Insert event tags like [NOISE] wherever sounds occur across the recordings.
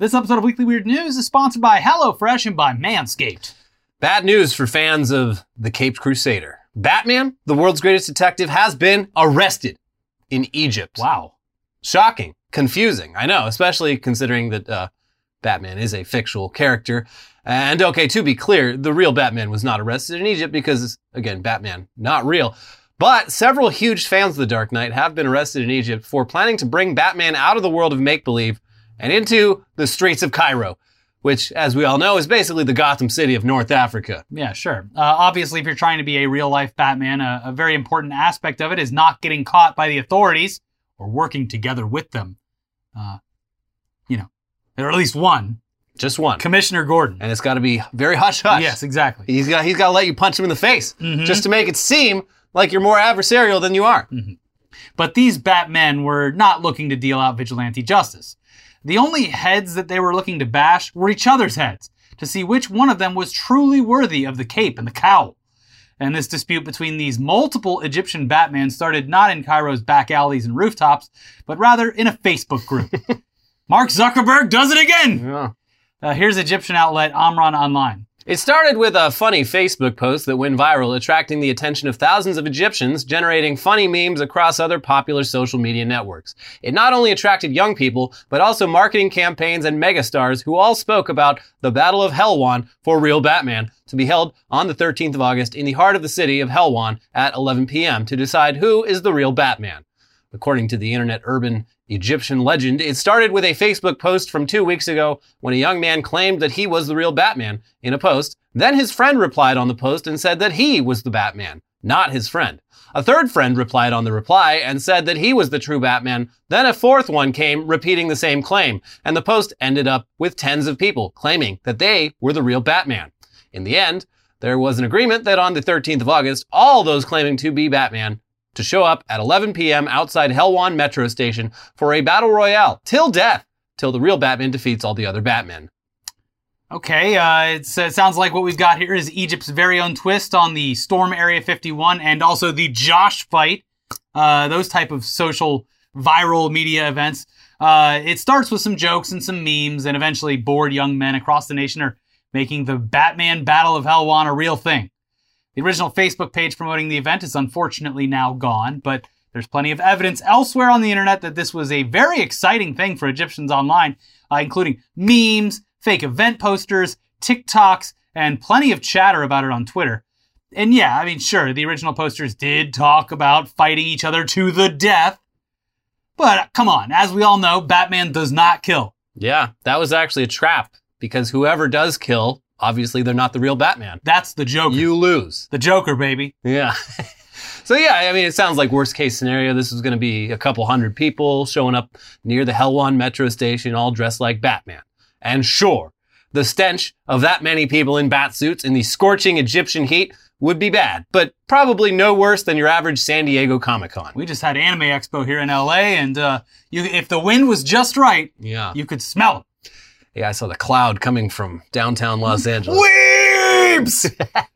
This episode of Weekly Weird News is sponsored by HelloFresh and by Manscaped. Bad news for fans of The Caped Crusader. Batman, the world's greatest detective, has been arrested in Egypt. Wow. Shocking. Confusing. I know, especially considering that uh, Batman is a fictional character. And okay, to be clear, the real Batman was not arrested in Egypt because, again, Batman, not real. But several huge fans of The Dark Knight have been arrested in Egypt for planning to bring Batman out of the world of make believe and into the streets of Cairo, which, as we all know, is basically the Gotham City of North Africa. Yeah, sure. Uh, obviously, if you're trying to be a real life Batman, a, a very important aspect of it is not getting caught by the authorities or working together with them. Uh, you know, or at least one, Just one. Commissioner Gordon. And it's got to be very hush hush. Yes, exactly. He's got he's got to let you punch him in the face Mhm. just to make it seem like you're more adversarial than you are. But these Batmen were not looking to deal out vigilante justice. The only heads that they were looking to bash were each other's heads to see which one of them was truly worthy of the cape and the cowl. And this dispute between these multiple Egyptian Batmen started not in Cairo's back alleys and rooftops, but rather in a Facebook group. [LAUGHS] Mark Zuckerberg does it again! Yeah. Uh, here's Egyptian outlet Ahram Online. It started with a funny Facebook post that went viral, attracting the attention of thousands of Egyptians, generating funny memes across other popular social media networks. It not only attracted young people, but also marketing campaigns and megastars who all spoke about the Battle of Helwan for real Batman to be held on the 13th of August in the heart of the city of Helwan at 11 p.m. to decide who is the real Batman. According to the internet urban Egyptian legend, it started with a Facebook post from two weeks ago when a young man claimed that he was the real Batman in a post. Then his friend replied on the post and said that he was the Batman, not his friend. A third friend replied on the reply and said that he was the true Batman. Then a fourth one came repeating the same claim, and the post ended up with tens of people claiming that they were the real Batman. In the end, there was an agreement that on the 13th of August, all those claiming to be Batman to show up at 11 p.m. outside Helwan Metro Station for a battle royale till death, till the real Batman defeats all the other Batmen. Okay, uh, it sounds like what we've got here is Egypt's very own twist on the Storm Area 51 and also the Josh fight. Uh, those type of social viral media events. Uh, it starts with some jokes and some memes, and eventually bored young men across the nation are making the Batman Battle of Helwan a real thing. The original Facebook page promoting the event is unfortunately now gone, but there's plenty of evidence elsewhere on the internet that this was a very exciting thing for Egyptians online, uh, including memes, fake event posters, TikToks, and plenty of chatter about it on Twitter. And yeah, I mean, sure, the original posters did talk about fighting each other to the death. But come on, as we all know, Batman does not kill. Yeah, that was actually a trap because whoever does kill, obviously they're not the real Batman. That's the Joker. You lose. the Joker, baby. Yeah. [LAUGHS] so yeah, I mean, it sounds like worst case scenario. This is going to be a couple hundred people showing up near the Helwan metro station, all dressed like Batman. And sure, the stench of that many people in bat suits in the scorching Egyptian heat would be bad, but probably no worse than your average San Diego Comic Con. We just had Anime Expo here in LA, and uh, you, if the wind was just right, Yeah. you could smell it. Yeah, I saw the cloud coming from downtown Los Angeles. Weebs!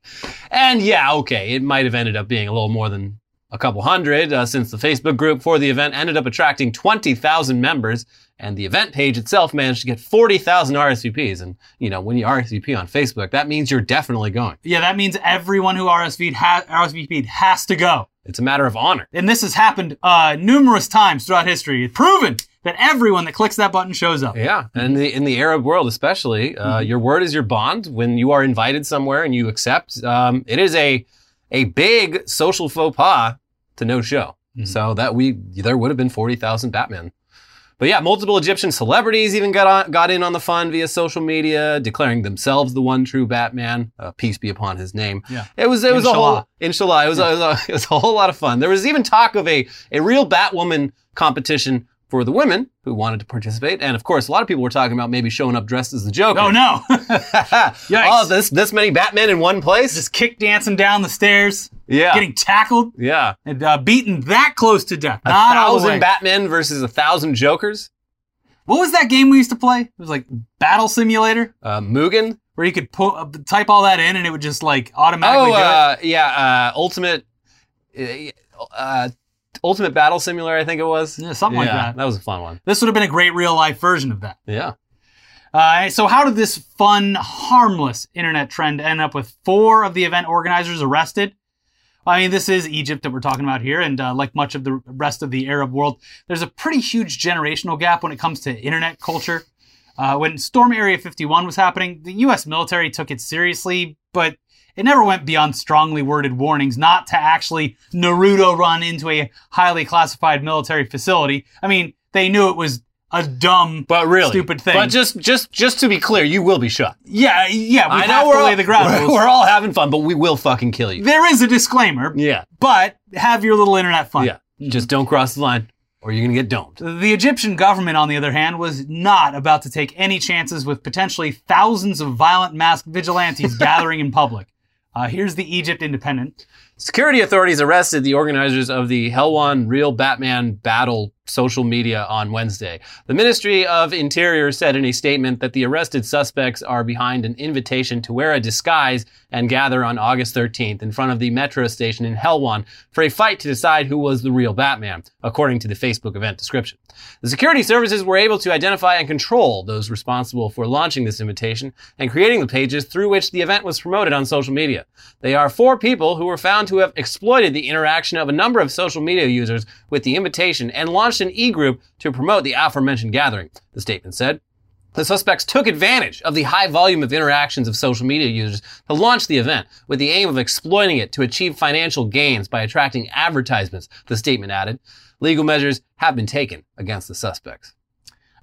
And yeah, okay, it might have ended up being a little more than a couple hundred uh, since the Facebook group for the event ended up attracting 20,000 members and the event page itself managed to get 40,000 RSVPs. And, you know, when you RSVP on Facebook, that means you're definitely going. yeah, that means everyone who RSVP'd, ha- RSVP'd has to go. It's a matter of honor. And this has happened uh, numerous times throughout history. It's proven that everyone that clicks that button shows up. Yeah, and in the, in the Arab world especially, uh, your word is your bond. When you are invited somewhere and you accept, um, it is a a big social faux pas to no show. So that we there would have been forty thousand Batman. But yeah, multiple Egyptian celebrities even got on, got in on the fun via social media, declaring themselves the one true Batman. Uh, peace be upon his name. Yeah. It was it was a whole Inshallah. inshallah. It was, a, it, was a, it was a whole lot of fun. There was even talk of a a real Batwoman competition for the women who wanted to participate, and of course, a lot of people were talking about maybe showing up dressed as the Joker. Oh no! [LAUGHS] oh, this this many Batmen in one place? Just kick dancing down the stairs, yeah, getting tackled yeah. and uh, beaten that close to death. A Not thousand. Batmen versus a thousand Jokers. What was that game we used to play? It was like Battle Simulator, Uh, Mugen. where you could pu- uh, type all that in and it would just like automatically Oh, do it. uh, yeah. Uh, Ultimate. Ultimate Battle Simulator, I think it was. Yeah, something like that. That was a fun one. This would have been a great real life version of that. Yeah. Uh, so, how did this fun, harmless internet trend end up with four of the event organizers arrested? I mean, this is Egypt that we're talking about here, and uh, like much of the rest of the Arab world, there's a pretty huge generational gap when it comes to internet culture. Uh, when Storm Area 51 was happening, the U.S. military took it seriously, but it never went beyond strongly worded warnings not to actually Naruto run into a highly classified military facility. I mean, they knew it was a dumb, But really, stupid thing. But just just just to be clear, you will be shot. yeah, yeah, We I have know to we're lay all, the ground. We're, [LAUGHS] we're, all having fun, but we will fucking kill you. There is a disclaimer, Yeah, but have your little internet fun. yeah. Just don't cross the line, or you're gonna get domed. The Egyptian government, on the other hand, was not about to take any chances with potentially thousands of violent masked vigilantes [LAUGHS] gathering in public. Uh, here's the Egypt Independent. Security authorities arrested the organizers of the Helwan Real Batman Battle social media on Wednesday. The Ministry of Interior said in a statement that the arrested suspects are behind an invitation to wear a disguise and gather on August 13th in front of the metro station in Helwan for a fight to decide who was the real Batman, according to the Facebook event description. The security services were able to identify and control those responsible for launching this invitation and creating the pages through which the event was promoted on social media. They are four people who were found to have exploited the interaction of a number of social media users with the invitation and launched an e-group to promote the aforementioned gathering, the statement said. The suspects took advantage of the high volume of interactions of social media users to launch the event with the aim of exploiting it to achieve financial gains by attracting advertisements, the statement added. Legal measures have been taken against the suspects.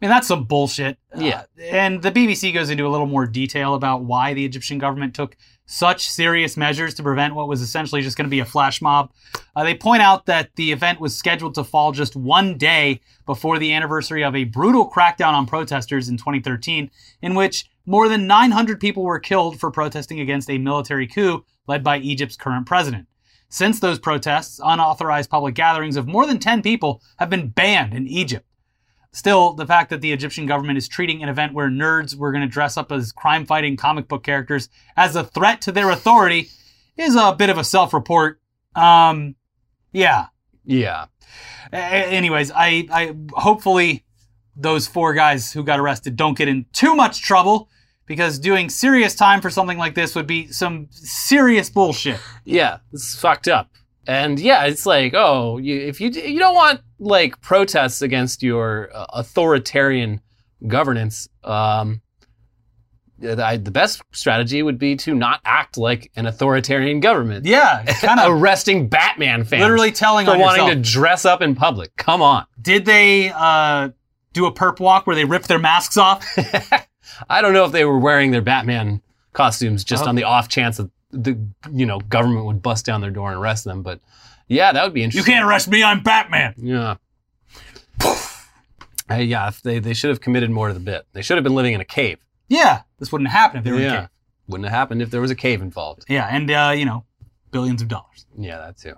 I mean, that's some bullshit. Yeah. Uh, and the BBC goes into a little more detail about why the Egyptian government took such serious measures to prevent what was essentially just going to be a flash mob. Uh, they point out that the event was scheduled to fall just one day before the anniversary of a brutal crackdown on protesters in 2013, in which more than 900 people were killed for protesting against a military coup led by Egypt's current president. Since those protests, unauthorized public gatherings of more than 10 people have been banned in Egypt. Still, the fact that the Egyptian government is treating an event where nerds were going to dress up as crime fighting comic book characters as a threat to their authority is a bit of a self report. Um, yeah. Yeah. A- anyways, I, I hopefully those four guys who got arrested don't get in too much trouble because doing serious time for something like this would be some serious bullshit. Yeah, it's fucked up. And yeah, it's like, oh, you, if you you don't want like protests against your uh, authoritarian governance, um, the, the best strategy would be to not act like an authoritarian government. Yeah, [LAUGHS] kind of Arresting Batman fans literally telling for wanting yourself. to dress up in public. Come on. Did they uh, do a perp walk where they ripped their masks off? [LAUGHS] I don't know if they were wearing their Batman costumes just Oh. on the off chance that the you know government would bust down their door and arrest them, but yeah, that would be interesting. You interesting. can't arrest me, I'm Batman. Yeah. [SIGHS] Hey, yeah, if they, they should have committed more to the bit. They should have been living in a cave. Yeah, this wouldn't happen if they were in a yeah. cave. Wouldn't have happened if there was a cave involved. Yeah, and uh, you know, billions of dollars. Yeah, that too.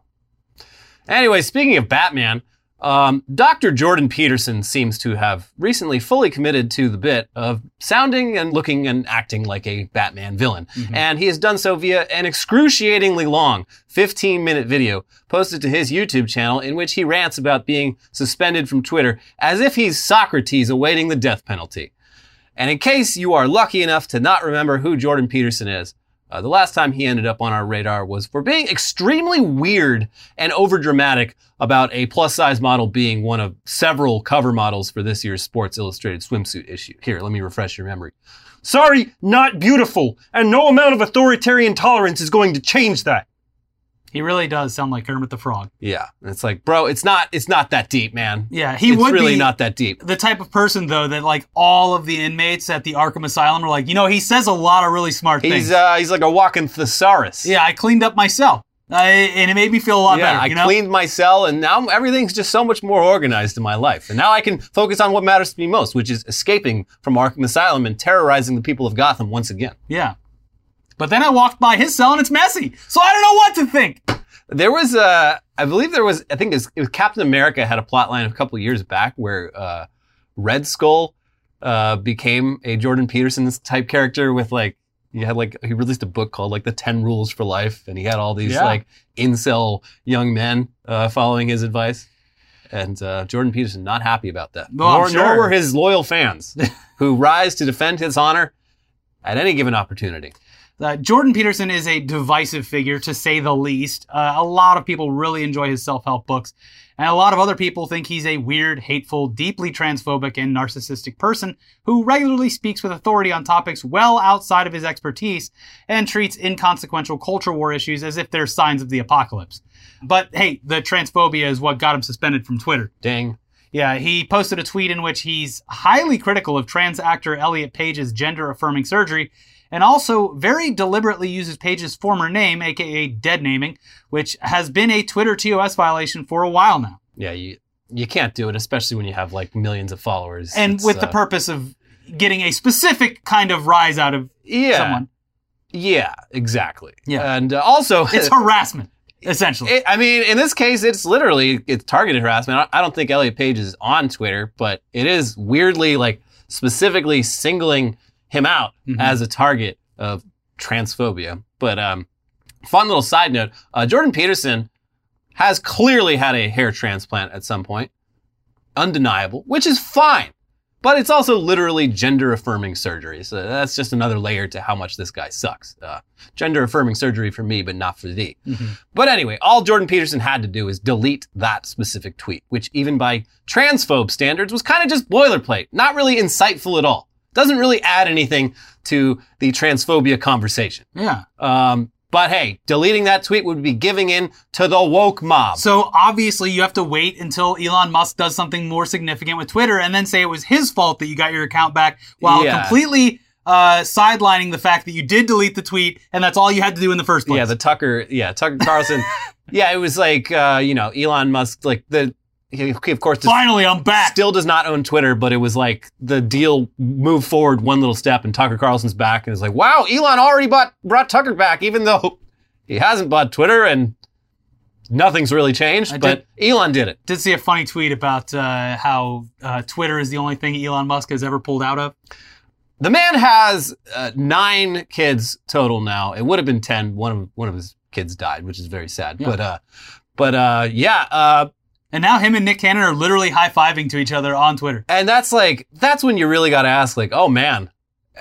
Anyway, speaking of Batman, um, Dr. Jordan Peterson seems to have recently fully committed to the bit of sounding and looking and acting like a Batman villain. And he has done so via an excruciatingly long 15 minute video posted to his YouTube channel in which he rants about being suspended from Twitter as if he's Socrates awaiting the death penalty. And in case you are lucky enough to not remember who Jordan Peterson is, uh, the last time he ended up on our radar was for being extremely weird and overdramatic about a plus size model being one of several cover models for this year's Sports Illustrated swimsuit issue. Here, let me refresh your memory. Sorry, not beautiful, and no amount of authoritarian tolerance is going to change that. He really does sound like Kermit the Frog. Yeah, and it's like, bro, it's not, it's not that deep, man. Yeah, he it's would really be not that deep. the type of person though that like all of the inmates at the Arkham Asylum are like, you know, he says a lot of really smart He's things. uh, he's like a walking thesaurus. yeah, I cleaned up my cell, I, and it made me feel a lot yeah, better. I you know? cleaned my cell, and now everything's just so much more organized in my life. And now I can focus on what matters to me most, which is escaping from Arkham Asylum and terrorizing the people of Gotham once again. Yeah. But then I walked by his cell and it's messy, so I don't know what to think. There was, uh, I believe there was, I think it was, it was Captain America had a plot line a couple years back where uh, Red Skull uh, became a Jordan Peterson type character with like, he had like, he released a book called like The 10 Rules for Life, and he had all these Yeah. like incel young men uh, following his advice. And uh, Jordan Peterson not happy about that. I'm nor, nor were his loyal fans [LAUGHS] who rise to defend his honor at any given opportunity. Uh, Jordan Peterson is a divisive figure, to say the least. Uh, a lot of people really enjoy his self help books, and a lot of other people think he's a weird, hateful, deeply transphobic, and narcissistic person who regularly speaks with authority on topics well outside of his expertise and treats inconsequential culture war issues as if they're signs of the apocalypse. But hey, the transphobia is what got him suspended from Twitter. Dang. Yeah, he posted a tweet in which he's highly critical of trans actor Elliot Page's gender affirming surgery and also very deliberately uses Page's former name, aka dead naming, which has been a Twitter TOS violation for a while now. Yeah, you you can't do it, especially when you have like millions of followers. And It's, with the uh, purpose of getting a specific kind of rise out of yeah, someone. yeah, exactly. Yeah. and uh, also [LAUGHS] It's harassment, essentially. It, I mean, in this case, it's literally it's targeted harassment. I, I don't think Elliot Page is on Twitter, but it is weirdly like specifically singling him out Mhm. as a target of transphobia. But um, fun little side note: uh, Jordan Peterson has clearly had a hair transplant at some point, undeniable, which is fine. But it's also literally gender affirming surgery. So that's just another layer to how much this guy sucks. Uh, gender affirming surgery for me, but not for thee. Mhm. But anyway, all Jordan Peterson had to do is delete that specific tweet, which even by transphobe standards was kind of just boilerplate, not really insightful at all. Doesn't really add anything to the transphobia conversation. Yeah. Um, but hey, deleting that tweet would be giving in to the woke mob. So obviously, you have to wait until Elon Musk does something more significant with Twitter, and then say it was his fault that you got your account back, while Yeah. completely uh, sidelining the fact that you did delete the tweet, and that's all you had to do in the first place. yeah, the Tucker, yeah, Tucker Carlson. [LAUGHS] yeah, it was like, uh, you know, Elon Musk, like the, of course, Finally, I'm back. still does not own Twitter, but it was like the deal moved forward one little step, and Tucker Carlson's back, and it's like, wow, Elon already bought brought Tucker back, even though he hasn't bought Twitter, and nothing's really changed. I but Elon did it. did see a funny tweet about uh, how uh, Twitter is the only thing Elon Musk has ever pulled out of. The man has uh, nine kids total now. It would have been ten. One of one of his kids died, which is very sad. Yeah. But uh, but uh, yeah. And now him and Nick Cannon are literally high fiving to each other on Twitter. And that's like, that's when you really got to ask, like, oh man,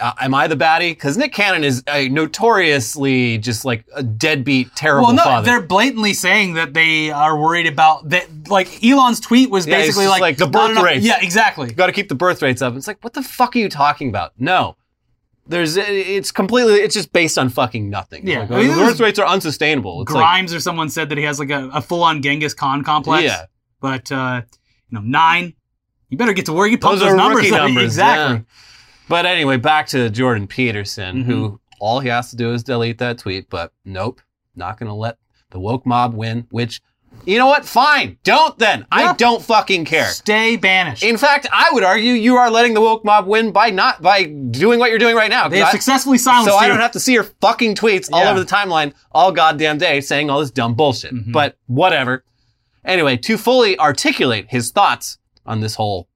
uh, am I the baddie? Because Nick Cannon is a notoriously just like a deadbeat, terrible Well, no, father. they're blatantly saying that they are worried about that. Like Elon's tweet was Yeah, basically like, like the birth enough- rates. Yeah, exactly. Got to keep the birth rates up. It's like, what the fuck are you talking about? No. There's, it's completely, it's just based on fucking nothing. Yeah. like, I mean, the birth rates are unsustainable. It's like, Grimes or someone said that he has like a, a full on Genghis Khan complex. yeah. But uh, you know, nine. You better get to work. You Those those, numbers. numbers. Exactly. yeah. But anyway, back to Jordan Peterson, Mhm. who all he has to do is delete that tweet. But nope, not going to let the woke mob win. Which, you know what? Fine, don't then. Yeah. I don't fucking care. Stay banished. In fact, I would argue you are letting the woke mob win by not by doing what you're doing right now. they have I- successfully silenced so I don't have to see your fucking tweets all over the timeline all goddamn day saying all this dumb bullshit. Mhm. But whatever. Anyway, to fully articulate his thoughts on this whole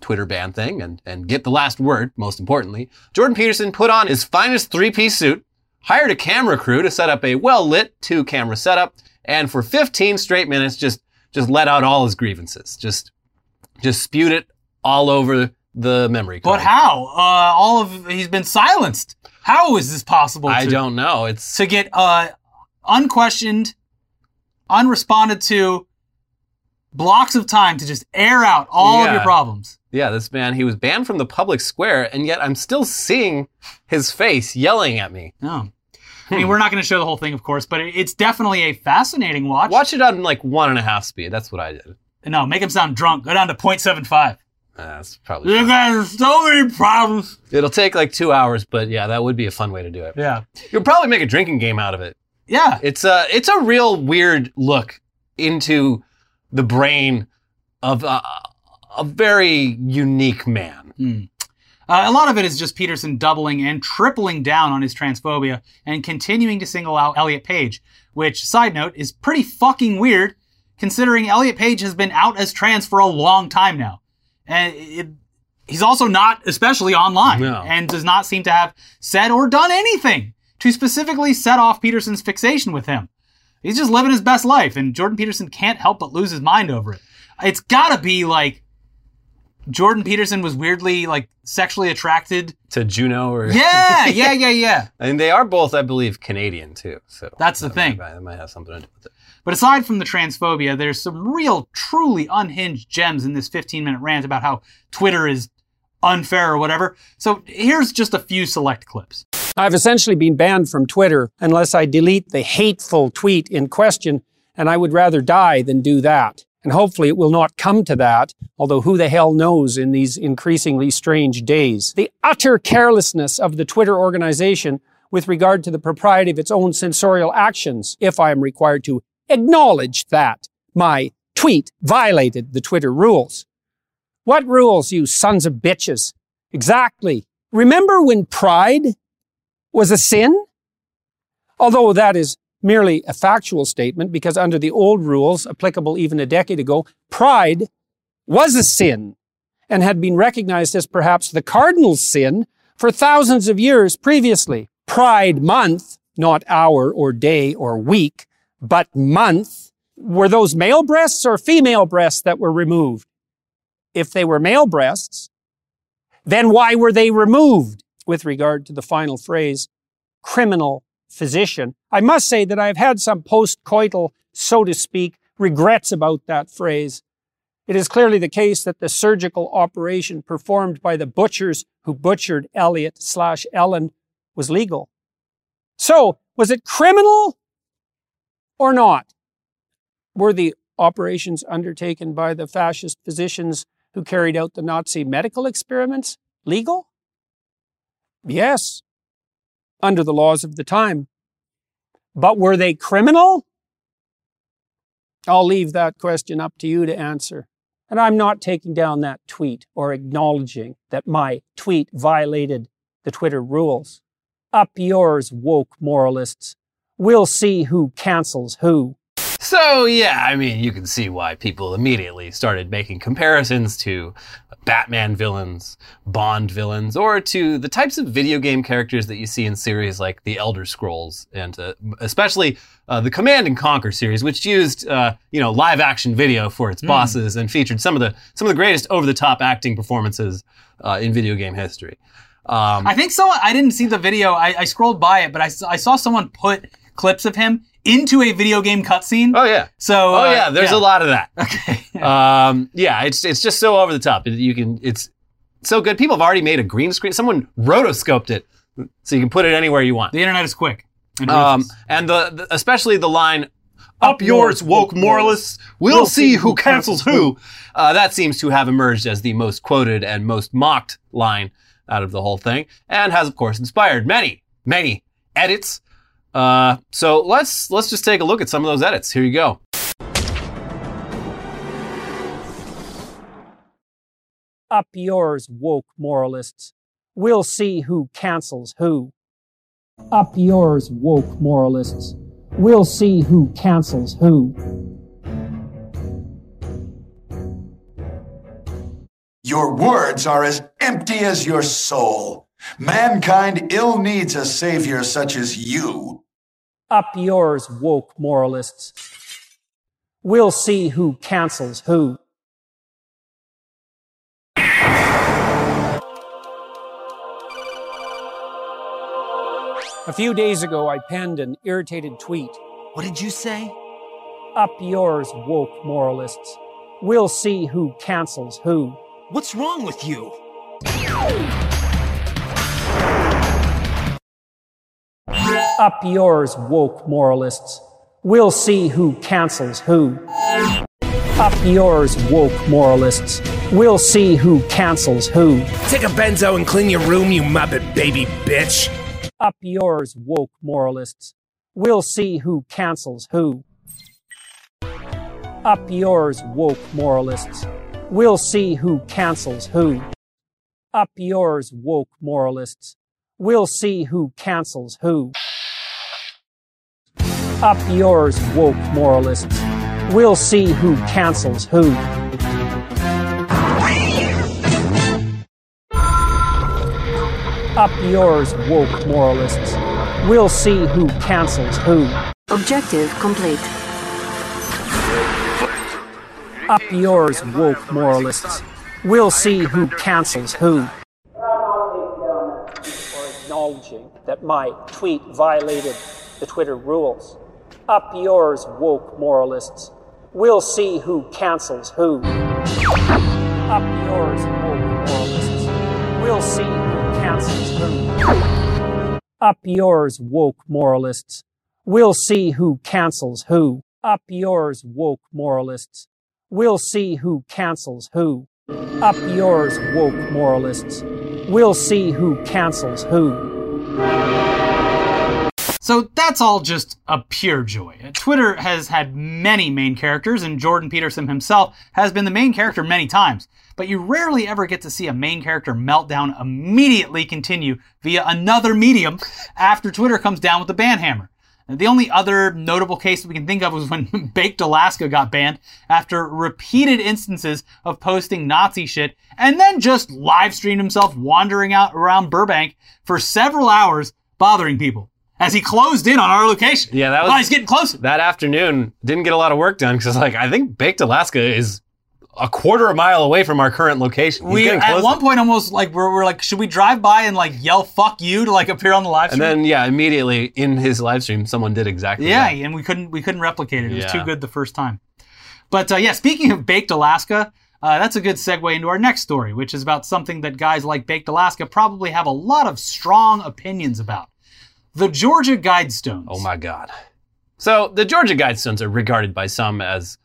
Twitter ban thing and, and get the last word, most importantly, Jordan Peterson put on his finest three-piece suit, hired a camera crew to set up a well-lit two-camera setup, and for 15 straight minutes just just let out all his grievances. Just just spewed it all over the memory card. but how? Uh, all of he's been silenced. How is this possible? I to, don't know. It's to get uh, unquestioned, unresponded to, blocks of time to just air out all of your problems. Yeah, this man, he was banned from the public square, and yet I'm still seeing his face yelling at me. No. I mean, we're not going to show the whole thing, of course, but it's definitely a fascinating watch. Watch it on like one and a half speed. That's what I did. No, make him sound drunk. Go down to 0.75. Uh, That's probably. You guys have so many problems. It'll take like two hours, but yeah, that would be a fun way to do it. Yeah. You'll probably make a drinking game out of it. Yeah. It's a it's a real weird look into the brain of a, a very unique man. Hmm. Uh, a lot of it is just Peterson doubling and tripling down on his transphobia and continuing to single out Elliot Page, which, side note, is pretty fucking weird considering Elliot Page has been out as trans for a long time now. And it, he's also not especially online No. and does not seem to have said or done anything to specifically set off Peterson's fixation with him. He's just living his best life, and Jordan Peterson can't help but lose his mind over it. it's gotta be like Jordan Peterson was weirdly like sexually attracted. To Juno or Yeah, yeah, [LAUGHS] yeah, yeah. and they are both, I believe, Canadian too. So That's the that thing. Might, that might have something to do with it. But aside from the transphobia, there's some real, truly unhinged gems in this 15 minute rant about how Twitter is unfair or whatever. So here's just a few select clips. I've essentially been banned from Twitter unless I delete the hateful tweet in question, and I would rather die than do that. And hopefully it will not come to that, although who the hell knows in these increasingly strange days. The utter carelessness of the Twitter organization with regard to the propriety of its own censorial actions, if I am required to acknowledge that my tweet violated the Twitter rules. What rules, you sons of bitches? Exactly. Remember when pride was a sin? Although that is merely a factual statement, because under the old rules applicable even a decade ago, pride was a sin and had been recognized as perhaps the cardinal sin for thousands of years previously. Pride month, not hour or day or week, but month, were those male breasts or female breasts that were removed? If they were male breasts, then why were they removed? With regard to the final phrase, criminal physician, I must say that I've had some post-coital, so to speak, regrets about that phrase. It is clearly the case that the surgical operation performed by the butchers who butchered Elliot slash Ellen was legal. So, was it criminal or not? Were the operations undertaken by the fascist physicians who carried out the Nazi medical experiments legal? Yes, under the laws of the time. But were they criminal? I'll leave that question up to you to answer. And I'm not taking down that tweet or acknowledging that my tweet violated the Twitter rules. Up yours, woke moralists. We'll see who cancels who. So yeah, I mean, you can see why people immediately started making comparisons to Batman villains, Bond villains, or to the types of video game characters that you see in series like The Elder Scrolls, and uh, especially uh, the Command and Conquer series, which used uh, you know live action video for its bosses and featured some of the some of the greatest over the top acting performances uh, in video game history. Um, I think someone, I didn't see the video, I, I scrolled by it, but I saw someone put clips of him into a video game cutscene. oh yeah, So, oh uh, yeah, there's a lot of that. [LAUGHS] Okay. um, yeah, it's it's just so over the top. You can it's so good. People have already made a green screen. Someone rotoscoped it, so you can put it anywhere you want. the internet is quick. and Um, and the, the especially the line "Up yours, woke moralists. We'll see who cancels who." Uh, that seems to have emerged as the most quoted and most mocked line out of the whole thing, and has of course inspired many, many edits. Uh, so let's let's just take a look at some of those edits. Here you go. Up yours, woke moralists. We'll see who cancels who. Up yours, woke moralists. We'll see who cancels who. Your words are as empty as your soul. Mankind ill needs a savior such as you. Up yours, woke moralists. We'll see who cancels who. A few days ago, I penned an irritated tweet. What did you say? Up yours, woke moralists. We'll see who cancels who. What's wrong with you? Up yours, woke moralists. We'll see who cancels who. Up yours, woke moralists. We'll see who cancels who. Take a benzo and clean your room, you muppet baby bitch. Up yours, woke moralists. We'll see who cancels who. Up yours, woke moralists. We'll see who cancels who. Up yours, woke moralists. We'll see who cancels who. Up yours, woke moralists. We'll see who cancels who. Up yours, woke moralists. We'll see who cancels who. Objective complete. Up yours, woke moralists. We'll see who cancels who. Or acknowledging that my tweet violated the Twitter rules. Up yours, woke moralists. We'll see who cancels who. Up yours, woke moralists. We'll see who cancels who. Up yours, woke moralists. We'll see who cancels who. Up yours, woke moralists. We'll see who cancels who. Up yours, woke moralists. We'll see who cancels who. So that's all just a pure joy. Twitter has had many main characters, and Jordan Peterson himself has been the main character many times. But you rarely ever get to see a main character meltdown immediately continue via another medium after Twitter comes down with the ban hammer. The only other notable case we can think of was when [LAUGHS] Baked Alaska got banned after repeated instances of posting Nazi shit and then just live streamed himself wandering out around Burbank for several hours bothering people as he closed in on our location. Yeah, that was- Oh, he's getting closer. that afternoon didn't get a lot of work done because like I think Baked Alaska is a quarter of a mile away from our current location. He's we at one point almost like we're, we're like, should we drive by and like yell "fuck you" to like appear on the live stream? and then yeah, immediately in his live stream, someone did exactly Yeah, that. and we couldn't we couldn't replicate it. It was Yeah. too good the first time. But uh, yeah, speaking of Baked Alaska, uh, that's a good segue into our next story, which is about something that guys like Baked Alaska probably have a lot of strong opinions about: the Georgia Guidestones. Oh my god. So the Georgia Guidestones are regarded by some as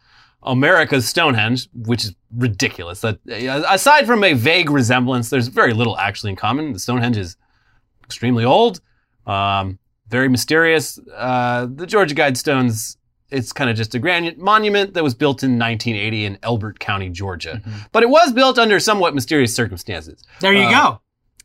America's Stonehenge, which is ridiculous. That uh, aside from a vague resemblance, there's very little actually in common. The Stonehenge is extremely old, um, very mysterious. Uh, the Georgia Guidestones, it's kind of just a granite monument that was built in 1980 in Elbert County, Georgia. But it was built under somewhat mysterious circumstances. There you Uh, go.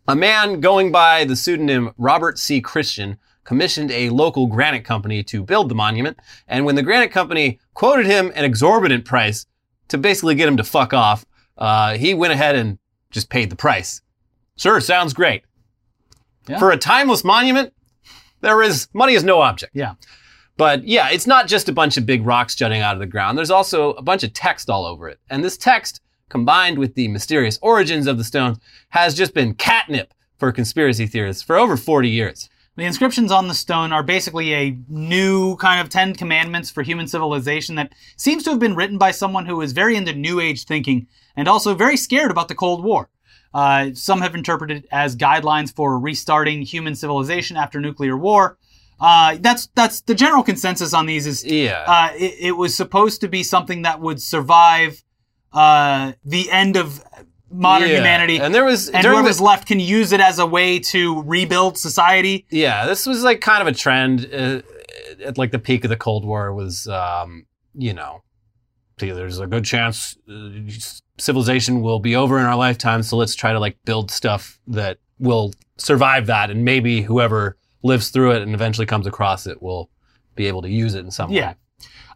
A man going by the pseudonym Robert C. Christian commissioned a local granite company to build the monument, and when the granite company quoted him an exorbitant price to basically get him to fuck off, uh, he went ahead and just paid the price. Sure, sounds great. Yeah. For a timeless monument, there is money is no object. Yeah. But yeah, it's not just a bunch of big rocks jutting out of the ground. There's also a bunch of text all over it. And this text, combined with the mysterious origins of the stones, has just been catnip for conspiracy theorists for over 40 years. The inscriptions on the stone are basically a new kind of Ten Commandments for human civilization that seems to have been written by someone who is very into New Age thinking and also very scared about the Cold War. Uh, some have interpreted it as guidelines for restarting human civilization after nuclear war. Uh, that's that's the general consensus on these. Is Yeah. uh, it, it was supposed to be something that would survive uh, the end of modern Yeah. humanity, And there was, and during whoever's the, left can use it as a way to rebuild society. yeah, this was like kind of a trend uh, at like the peak of the Cold War was, um, you know, see, there's a good chance uh, civilization will be over in our lifetime. So let's try to like build stuff that will survive that. And maybe whoever lives through it and eventually comes across it will be able to use it in some Yeah. way.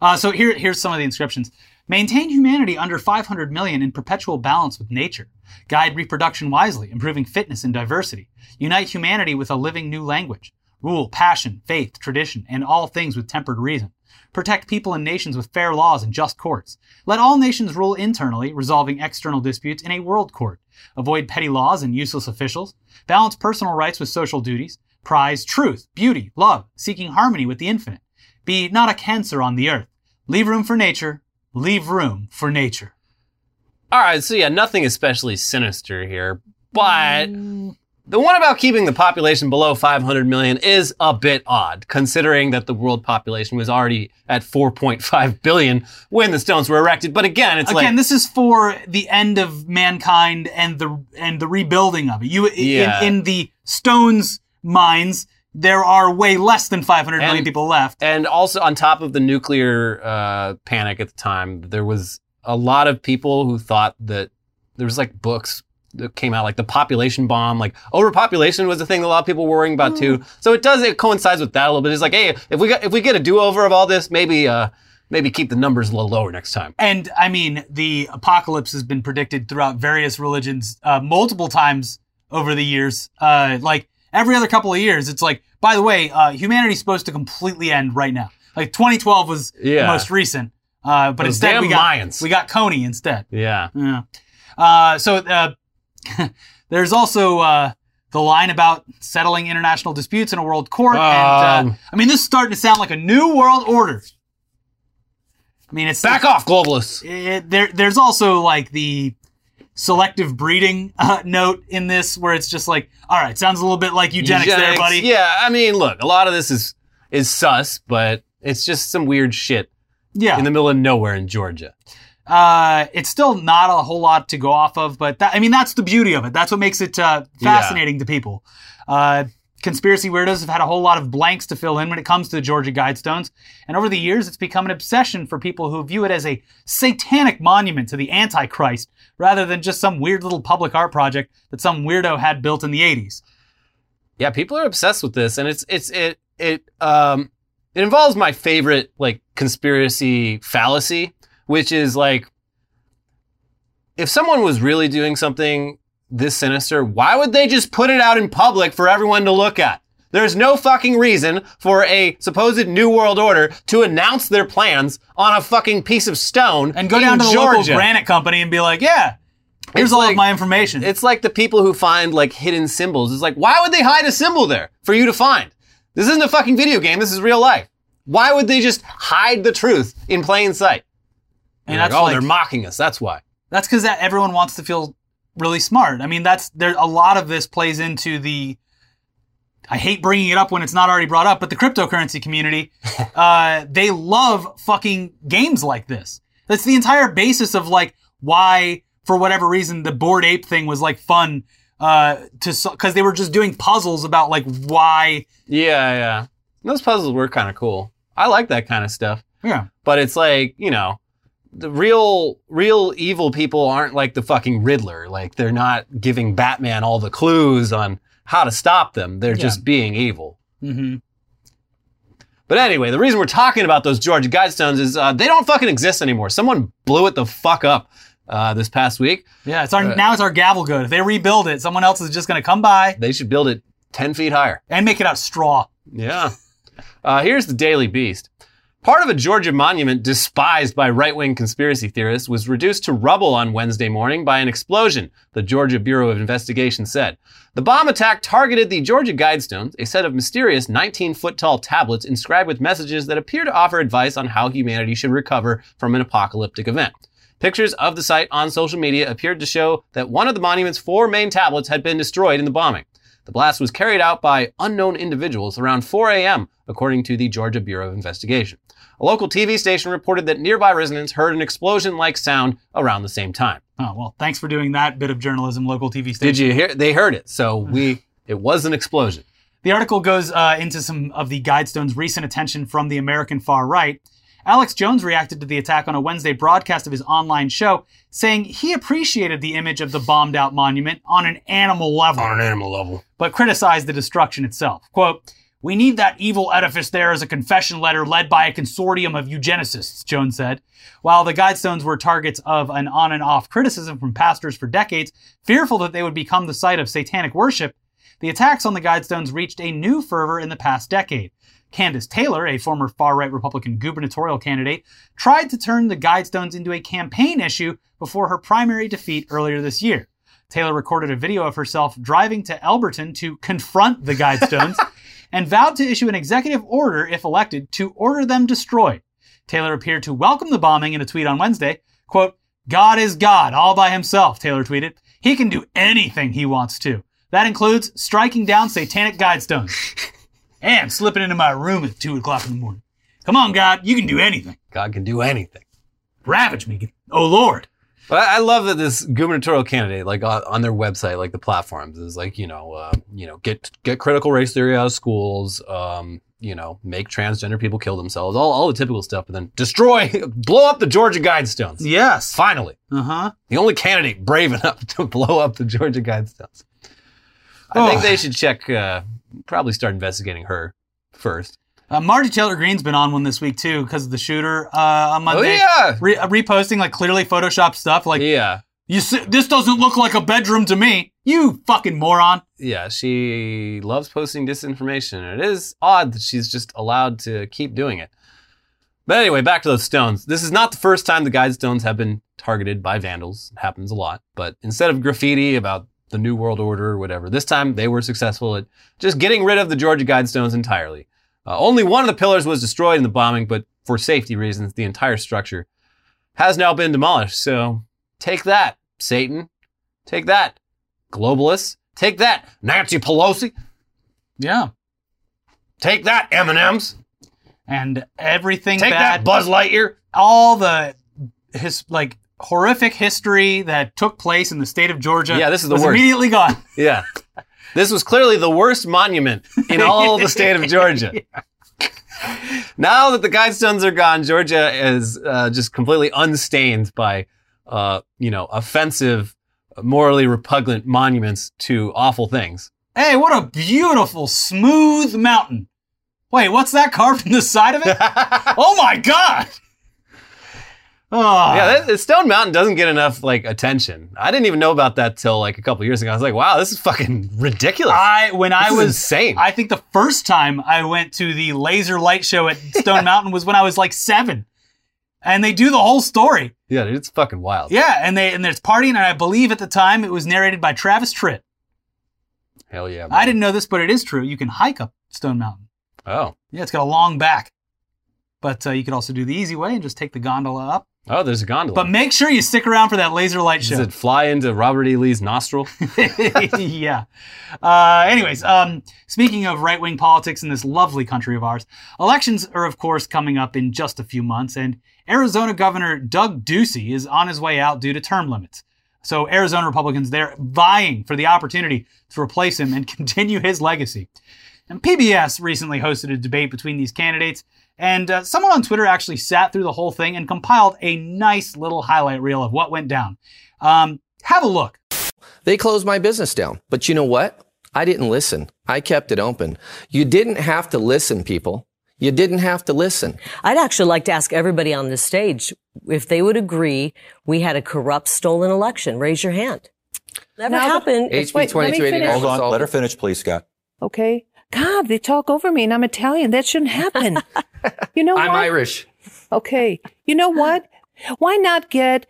Uh, so here, here's some of the inscriptions. Maintain humanity under 500 million in perpetual balance with nature. Guide reproduction wisely, improving fitness and diversity. Unite humanity with a living new language. Rule passion, faith, tradition, and all things with tempered reason. Protect people and nations with fair laws and just courts. Let all nations rule internally, resolving external disputes in a world court. Avoid petty laws and useless officials. Balance personal rights with social duties. Prize truth, beauty, love, seeking harmony with the infinite. Be not a cancer on the earth. Leave room for nature. Leave room for nature. All right, so yeah, nothing especially sinister here, but the one about keeping the population below 500 million is a bit odd, considering that the world population was already at 4.5 billion when the stones were erected. But again, it's Again, like this is for the end of mankind and the and the rebuilding of it. You Yeah. in, in the stones mines, there are way less than 500 million And- people left. and also on top of the nuclear uh, panic at the time, there was a lot of people who thought that there was like books that came out, like the population bomb, like overpopulation was a thing that a lot of people were worrying about too. So it does it coincides with that a little bit. It's like, hey, if we got if we get a do over of all this, maybe uh maybe keep the numbers a little lower next time. And I mean, the apocalypse has been predicted throughout various religions uh, multiple times over the years. Uh, like every other couple of years, it's like, by the way, uh, humanity's supposed to completely end right now. Like 2012 was the most recent. Uh, but Those instead we got Mayans. we got Kony instead. Yeah. Yeah. Uh, so uh, [LAUGHS] there's also uh, the line about settling international disputes in a world court. and uh, Um. I mean, this is starting to sound like a new world order. I mean, it's Back off, globalists. it, there, there's also like the selective breeding uh, note in this where it's just like, all right, sounds a little bit like eugenics, there, buddy. Yeah, I mean, look, a lot of this is is sus, but it's just some weird shit Yeah. in the middle of nowhere in Georgia. uh, it's still not a whole lot to go off of, but that, I mean, that's the beauty of it. That's what makes it uh, fascinating to people. Conspiracy weirdos have had a whole lot of blanks to fill in when it comes to the Georgia Guidestones, and over the years, it's become an obsession for people who view it as a satanic monument to the Antichrist rather than just some weird little public art project that some weirdo had built in the 80s. Yeah, people are obsessed with this, and it's it's it it um it involves my favorite like conspiracy fallacy, which is like if someone was really doing something this sinister, why would they just put it out in public for everyone to look at? There's no fucking reason for a supposed new world order to announce their plans on a fucking piece of stone And go in down to the Georgia. local granite company and be like, yeah, here's It's all of my information. It's like the people who find like hidden symbols. It's like, why would they hide a symbol there for you to find? This isn't a fucking video game. This is real life. Why would they just hide the truth in plain sight? and like, that's oh, like- they're mocking us. That's why. That's because that everyone wants to feel really smart. I mean, that's there. A lot of this plays into the. I hate bringing it up when it's not already brought up, but the cryptocurrency community, [LAUGHS] uh, they love fucking games like this. That's the entire basis of like why, for whatever reason, the Bored Ape thing was like fun. Uh, to because they were just doing puzzles about like why. Yeah, yeah. Those puzzles were kind of cool. I like that kind of stuff. Yeah. But it's like, you know, the real real evil people aren't like the fucking Riddler. Like they're not giving Batman all the clues on how to stop them. They're Yeah. just being evil. Mm-hmm. But anyway, the reason we're talking about those Georgia Guidestones is uh, they don't fucking exist anymore. Someone blew it the fuck up uh, this past week. Yeah, it's our Uh, now it's our gavel good. If they rebuild it, someone else is just gonna come by They should build it 10 feet higher. and make it out of straw. Yeah. Uh, here's the Daily Beast. Part of a Georgia monument despised by right wing conspiracy theorists was reduced to rubble on Wednesday morning by an explosion, the Georgia Bureau of Investigation said. The bomb attack targeted the Georgia Guidestones, a set of mysterious 19 foot tall tablets inscribed with messages that appear to offer advice on how humanity should recover from an apocalyptic event. Pictures of the site on social media appeared to show that one of the monument's four main tablets had been destroyed in the bombing. The blast was carried out by unknown individuals around 4 a.m., according to the Georgia Bureau of Investigation. A local TV station reported that nearby residents heard an explosion like sound around the same time. Oh well, thanks for doing that bit of journalism, local TV station. Did you hear? They heard it. So [SIGHS] we, it was an explosion. The article goes uh, into some of the Guidestones' recent attention from the American far right. Alex Jones reacted to the attack on a Wednesday broadcast of his online show, saying he appreciated the image of the bombed out monument on an animal level, On an animal level. but criticized the destruction itself. Quote, We need that evil edifice there as a confession letter led by a consortium of eugenicists, Jones said. While the Guidestones were targets of an on and off criticism from pastors for decades, fearful that they would become the site of satanic worship, the attacks on the Guidestones reached a new fervor in the past decade. Kandiss Taylor, a former far right Republican gubernatorial candidate, tried to turn the Guidestones into a campaign issue before her primary defeat earlier this year. Taylor recorded a video of herself driving to Elberton to confront the [LAUGHS] Guidestones and vowed to issue an executive order, if elected, to order them destroyed. Taylor appeared to welcome the bombing in a tweet on Wednesday. Quote, God is God all by himself, Taylor tweeted. He can do anything he wants to. That includes striking down satanic guidestones [LAUGHS] and slipping into my room at 2 o'clock in the morning. Come on, God, you can do anything. God can do anything. Ravage me. Oh, Lord. But I I love that this gubernatorial candidate, like on, on their website, like the platforms, is like you know, uh, you know, get get critical race theory out of schools, um, you know, make transgender people kill themselves, all, all the typical stuff, but then destroy, [LAUGHS] blow up the Georgia Guidestones. Yes. Finally, Uh huh. the only candidate brave enough [LAUGHS] to blow up the Georgia Guidestones. I think Oh. they should check, uh, probably start investigating her first. Uh, Marty Taylor Greene's been on one this week, too, because of the shooter uh, on Oh yeah, Re- uh, reposting like clearly photoshopped stuff. Like, yeah, you see, this doesn't look like a bedroom to me. You fucking moron. yeah. She loves posting disinformation. It is odd that she's just allowed to keep doing it. But anyway, back to those stones. This is not the first time the guide stones have been targeted by vandals. It happens a lot. But instead of graffiti about the New World Order or whatever, this time they were successful at just getting rid of the Georgia Guidestones entirely. Uh, only one of the pillars was destroyed in the bombing, but for safety reasons, the entire structure has now been demolished. So take that, Satan. Take that, globalists. Take that, Nancy Pelosi. Yeah. Take that, M&Ms. And everything Take bad, that, Buzz Lightyear. all the his like horrific history that took place in the state of Georgia. Yeah, this is the was worst. Immediately gone. [LAUGHS] Yeah. This was clearly the worst monument in all the state of [LAUGHS] Georgia. Now that the Guidestones are gone, Georgia is uh, just completely unstained by, uh, you know, offensive, morally repugnant monuments to awful things. Hey, what a beautiful, smooth mountain. Wait, what's that carved in the side of it? [LAUGHS] oh my god! Oh, Yeah, that, Stone Mountain doesn't get enough like attention. I didn't even know about that till like a couple years ago. I was like, wow, this is fucking ridiculous. I when I This is was insane. I think the first time I went to the laser light show at [LAUGHS] Stone Mountain was when I was like seven, and they do the whole story. yeah, dude, it's fucking wild. Yeah, and they and there's partying, and I believe at the time it was narrated by Travis Tritt. Hell yeah. I didn't know this, but it is true. You can hike up Stone Mountain. Oh. Yeah, it's got a long back, but uh, you could also do the easy way and just take the gondola up. Oh, there's a gondola. But make sure you stick around for that laser light show. Does it fly into Robert E. Lee's nostril? [LAUGHS] yeah. Uh, anyways, um, speaking of right wing politics in this lovely country of ours, elections are, of course, coming up in just a few months, and Arizona Governor Doug Ducey is on his way out due to term limits. So, Arizona Republicans, they're vying for the opportunity to replace him and [LAUGHS] continue his legacy. And PBS recently hosted a debate between these candidates, and uh, someone on Twitter actually sat through the whole thing and compiled a nice little highlight reel of what went down. Um, have a look. They closed my business down. But you know what? I didn't listen. I kept it open. You didn't have to listen, people. You didn't have to listen. I'd actually like to ask everybody on this stage if they would agree we had a corrupt, stolen election. Raise your hand. Never Now the- happened. HB Wait, let me 2289. Hold on. Let her finish, please, Scott. Okay. God, they talk over me and I'm Italian. That shouldn't happen. you know [LAUGHS] I'm what? Irish. Okay. You know what? Why not get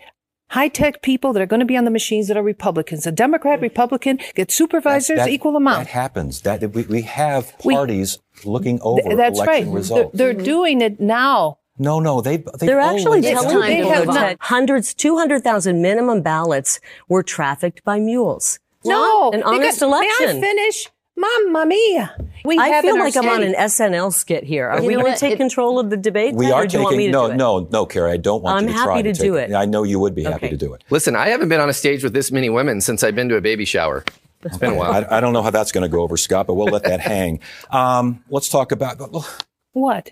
high tech people that are going to be on the machines that are Republicans? A Democrat, Republican, get supervisors, That- equal amount. That happens. That we, we have We- parties looking over Th- That's election right. They're, they're doing it now. no, no, they they They're actually It's telling time people to that vote. hundreds, 200,000 minimum ballots were trafficked by mules. No. An they honest got- May. I finish? Mamma mia. We I have feel in our like I'm on an SNL skit here. Are You we going to take It- control of the debate? we are or do you want me taking no, no, no, Carrie. I don't want I'm you to happy try to take do it. I know you would be happy to do it. Listen, I haven't been on a stage with this many women since I've been to a baby shower. It's been a while. I, I don't know how that's going to go over, Scott, but we'll let that [LAUGHS] hang. Um, let's talk about. What?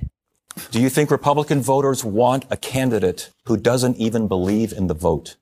Do you think Republican voters want a candidate who doesn't even believe in the vote?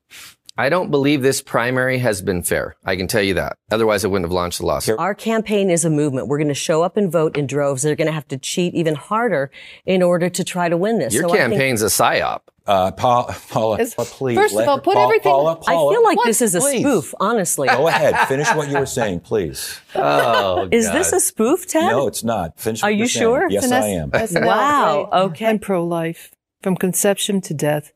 I don't believe this primary has been fair. I can tell you that. Otherwise, I wouldn't have launched the lawsuit. Our campaign is a movement. We're going to show up and vote in droves. They're going to have to cheat even harder in order to try to win this. Your So I think- campaign's a psyop. Uh, Paula, Paula, It's- please. first of all, put Paula, everything- Paula, I feel like What? this is a Please. spoof, honestly. Go ahead. Finish what you were saying, please. [LAUGHS] Oh, Is this a spoof, Ted? No, it's not. Finish. Are what you you're saying. sure? Yes, I am. Wow, okay. I'm pro life from conception to death.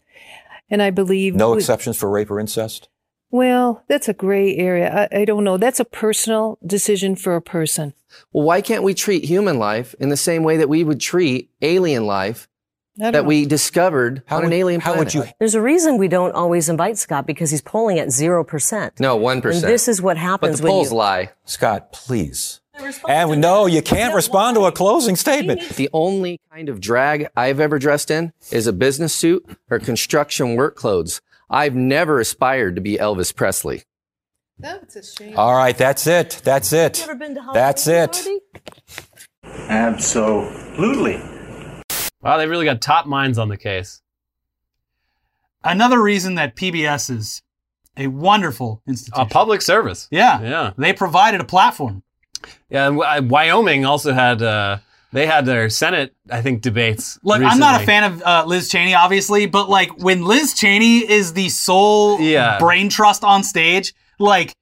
And I believe. No we- exceptions for rape or incest. Well, that's a gray area. I, I don't know. That's a personal decision for a person. Well, why can't we treat human life in the same way that we would treat alien life that know. we discovered How on would, an alien how planet? would you? There's a reason we don't always invite Scott because he's polling at 0%. No, one And this is what happens. but happens the when polls you... lie. Scott, please. And we know you can't respond to a closing statement. The only kind of drag I've ever dressed in is a business suit or construction work clothes. I've never aspired to be Elvis Presley. That's a shame. All right, that's it. That's it. Ever been to That's it. Absolutely. Wow, they really got top minds on the case. Another reason that PBS is a wonderful institution. A public service. yeah. Yeah. They provided a platform. Yeah, and Wy- Wyoming also had uh, they had their Senate, I think, debates. Look, I'm not a fan of uh, Liz Cheney, obviously, but like when Liz Cheney is the sole Yeah. brain trust on stage, like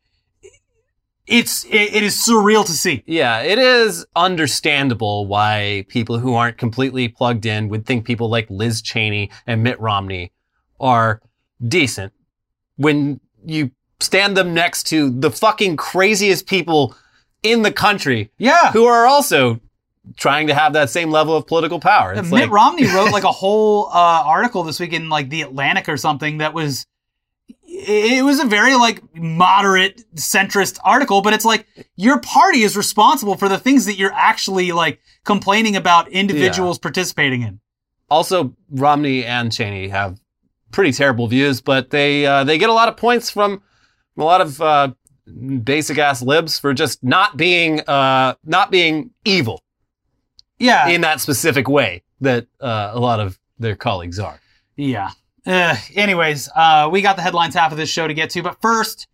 it's it, it is surreal to see. Yeah, it is understandable why people who aren't completely plugged in would think people like Liz Cheney and Mitt Romney are decent when you stand them next to the fucking craziest people in the country Yeah. who are also trying to have that same level of political power. It's Mitt like, Romney wrote like a [LAUGHS] whole uh, article this week in like the Atlantic or something that was it was a very like moderate centrist article, but it's like your party is responsible for the things that you're actually like complaining about individuals participating in. also Romney and Cheney have pretty terrible views, but they uh, they get a lot of points from a lot of uh, basic ass libs for just not being uh, not being evil Yeah. in that specific way that uh, a lot of their colleagues are. Yeah. Uh, anyways, uh, we got the headlines half of this show to get to, but first,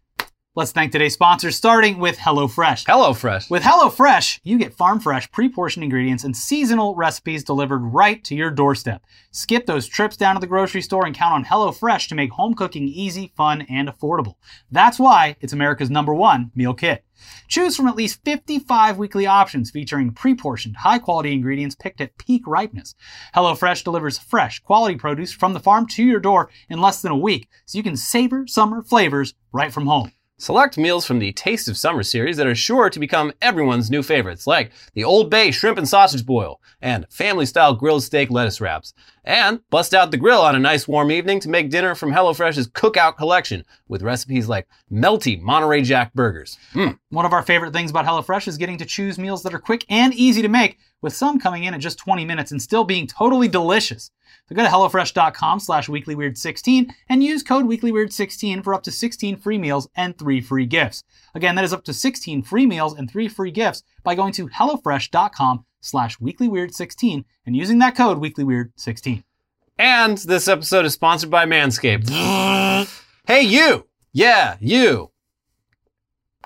let's thank today's sponsors, starting with HelloFresh. HelloFresh. With HelloFresh, you get farm fresh, pre portioned ingredients and seasonal recipes delivered right to your doorstep. Skip those trips down to the grocery store and count on HelloFresh to make home cooking easy, fun, and affordable. That's why it's America's number one meal kit. Choose from at least 55 weekly options featuring pre portioned, high quality ingredients picked at peak ripeness. HelloFresh delivers fresh, quality produce from the farm to your door in less than a week, so you can savor summer flavors right from home. Select meals from the Taste of Summer series that are sure to become everyone's new favorites, like the Old Bay Shrimp and Sausage Boil and family style grilled steak lettuce wraps. And bust out the grill on a nice warm evening to make dinner from HelloFresh's cookout collection with recipes like melty Monterey Jack burgers. Mm. One of our favorite things about HelloFresh is getting to choose meals that are quick and easy to make, with some coming in at just 20 minutes and still being totally delicious. So go to HelloFresh.com slash WeeklyWeird16 and use code WeeklyWeird16 for up to 16 free meals and 3 free gifts. Again, that is up to 16 free meals and 3 free gifts by going to HelloFresh.com slash WeeklyWeird16 and using that code WeeklyWeird16. And this episode is sponsored by Manscaped. [GASPS] hey, you! Yeah, you!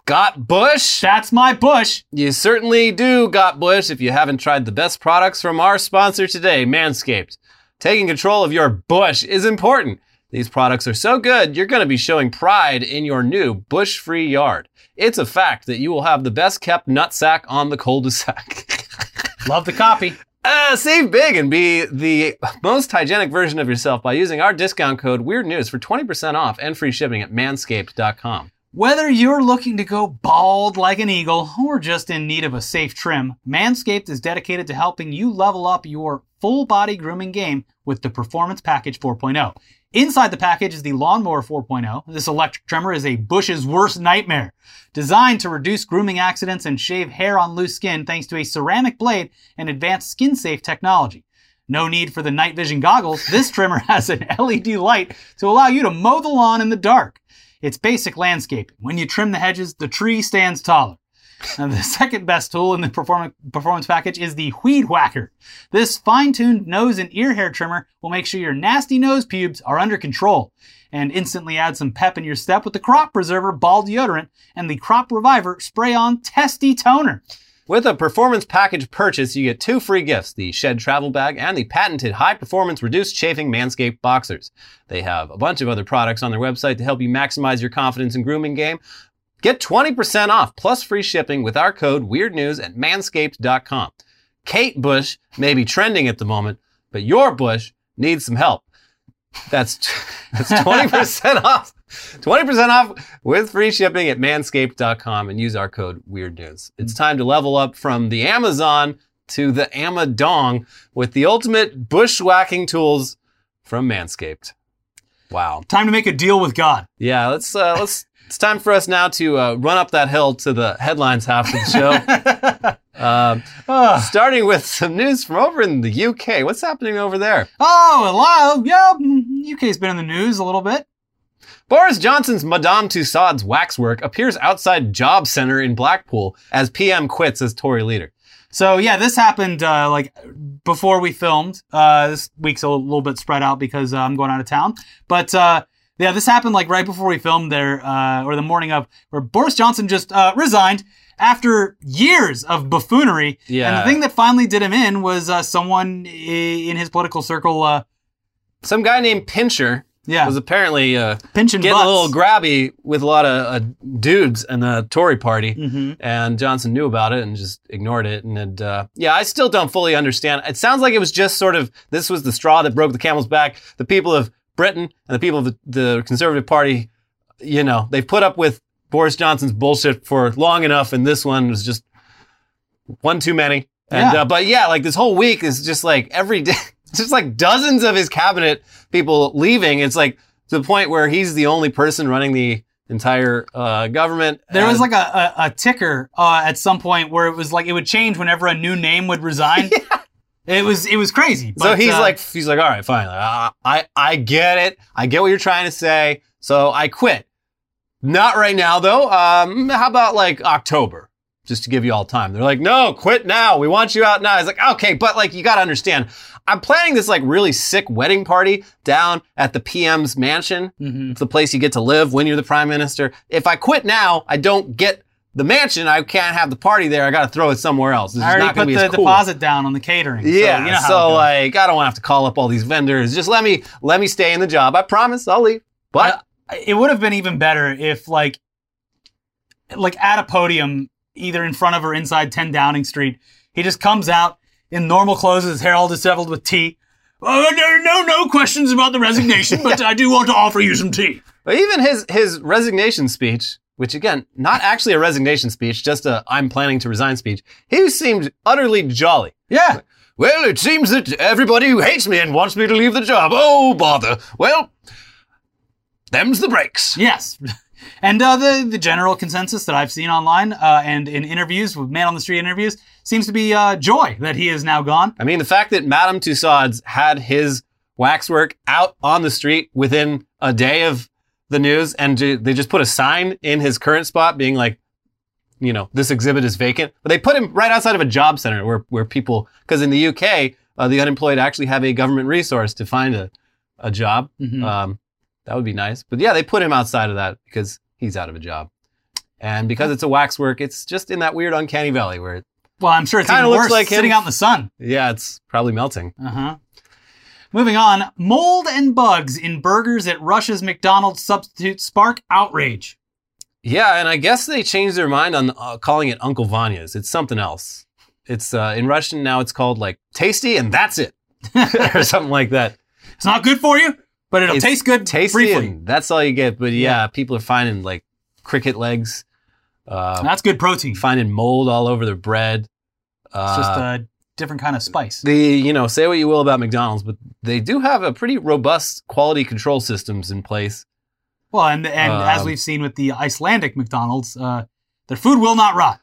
Got Bush? That's my bush! You certainly do, Got Bush, if you haven't tried the best products from our sponsor today, Manscaped. Taking control of your bush is important. These products are so good, you're going to be showing pride in your new bush free yard. It's a fact that you will have the best kept nutsack on the cul-de-sac. [LAUGHS] Love the copy. Uh, save big and be the most hygienic version of yourself by using our discount code Weird News for 20% off and free shipping at manscaped.com. Whether you're looking to go bald like an eagle or just in need of a safe trim, Manscaped is dedicated to helping you level up your full body grooming game with the Performance Package 4.0. Inside the package is the Lawnmower 4.0. This electric trimmer is a bush's worst nightmare. Designed to reduce grooming accidents and shave hair on loose skin thanks to a ceramic blade and advanced skin safe technology. No need for the night vision goggles. This trimmer [LAUGHS] has an LED light to allow you to mow the lawn in the dark. It's basic landscaping. When you trim the hedges, the tree stands taller. The [LAUGHS] second best tool in the perform- performance package is the Weed Whacker. This fine-tuned nose and ear hair trimmer will make sure your nasty nose pubes are under control and instantly add some pep in your step with the Crop Preserver Ball Deodorant and the Crop Reviver Spray-On Testy Toner. With a performance package purchase, you get two free gifts, the Shed Travel Bag and the patented high performance reduced chafing Manscaped Boxers. They have a bunch of other products on their website to help you maximize your confidence in grooming game. Get 20% off plus free shipping with our code WeirdNews at manscaped.com. Kate Bush may be trending at the moment, but your bush needs some help. That's [LAUGHS] that's [LAUGHS] 20% off. 20% off with free shipping at manscaped.com and use our code WeirdNews. It's time to level up from the Amazon to the Amadong with the ultimate bushwhacking tools from Manscaped. Wow. Time to make a deal with God. Yeah, let's uh, let's [LAUGHS] it's time for us now to uh, run up that hill to the headlines half of the show. [LAUGHS] Um, starting with some news from over in the UK. What's happening over there? Oh, hello. Yeah, mm, UK's been in the news a little bit. Boris Johnson's Madame Tussauds waxwork appears outside Job Centre in Blackpool as PM quits as Tory leader. So yeah, this happened uh, like before we filmed. Uh, this week's a little bit spread out because uh, I'm going out of town. But uh, yeah, this happened like right before we filmed there, uh, or the morning of, where Boris Johnson just uh, resigned after years of buffoonery. Yeah. And the thing that finally did him in was uh, someone in his political circle. Uh, Some guy named Pincher Yeah. was apparently uh, Pinching getting butts. a little grabby with a lot of uh, dudes in the Tory party. Mm-hmm. And Johnson knew about it and just ignored it. And it, uh, yeah, I still don't fully understand. It sounds like it was just sort of this was the straw that broke the camel's back. The people of Britain and the people of the, the Conservative Party, you know, they've put up with Boris Johnson's bullshit for long enough, and this one was just one too many. And Yeah. uh, but yeah, like this whole week is just like every [LAUGHS] day, it's just like dozens of his cabinet people leaving. It's like to the point where he's the only person running the entire uh, government. There was like a, a, a ticker uh, at some point where it was like it would change whenever a new name would resign. [LAUGHS] It was it was crazy. so he's uh, like he's like all right fine uh, I I get it I get what you're trying to say so I quit. Not right now though. Um, how about like October? Just to give you all time. They're like, no, quit now. We want you out now. It's like, okay, but like you gotta understand, I'm planning this like really sick wedding party down at the PM's mansion. Mhm. It's the place you get to live when you're the prime minister. If I quit now, I don't get the mansion. I can't have the party there. I gotta throw it somewhere else. This I is already put be the cool. deposit down on the catering. so Yeah, you know so, like I don't want to have to call up all these vendors. Just let me let me stay in the job. I promise I'll leave. But I- it would have been even better if like like at a podium either in front of or inside 10 Downing Street he just comes out in normal clothes his hair all disheveled with tea oh no no no questions about the resignation [LAUGHS] but I do want to offer you some tea But even his his resignation speech, which again, not actually a resignation speech, just a I'm planning to resign speech, he seemed utterly jolly. yeah Well, it seems that everybody who hates me and wants me to leave the job. Oh, bother. Well, them's the breaks. yes and uh, the the general consensus that I've seen online uh, and in interviews with man on the street interviews seems to be uh, joy that he is now gone I mean, the fact that Madame Tussauds had his waxwork out on the street within a day of the news, and ju- they just put a sign in his current spot being like, you know, this exhibit is vacant. But they put him right outside of a job center where, where people, because in the UK, uh, the unemployed actually have a government resource to find a, a job. Mhm. Um, that would be nice. But yeah, they put him outside of that because he's out of a job. And because it's a waxwork, it's just in that weird uncanny valley where, it, well I'm sure it's Kinda even looks worse like him. sitting out in the sun yeah, it's probably melting. Uh huh. Moving on, mold and bugs in burgers at Russia's McDonald's substitute spark outrage. Yeah, and I guess they changed their mind on uh, calling it Uncle Vanya's. It's something else. It's uh, in Russian now. It's called like Tasty, and that's it, [LAUGHS] or something like that. It's not good for you, but it'll taste good Tasty, briefly. and that's all you get. But yeah, people are finding like cricket legs, uh, That's good protein. It's finding mold all over their bread. Uh, just a different kind of spice. the you know say what you will about McDonald's, but they do have a pretty robust quality control systems in place. Well, and and as Um, we've seen with the Icelandic McDonald's, uh, their food will not rot.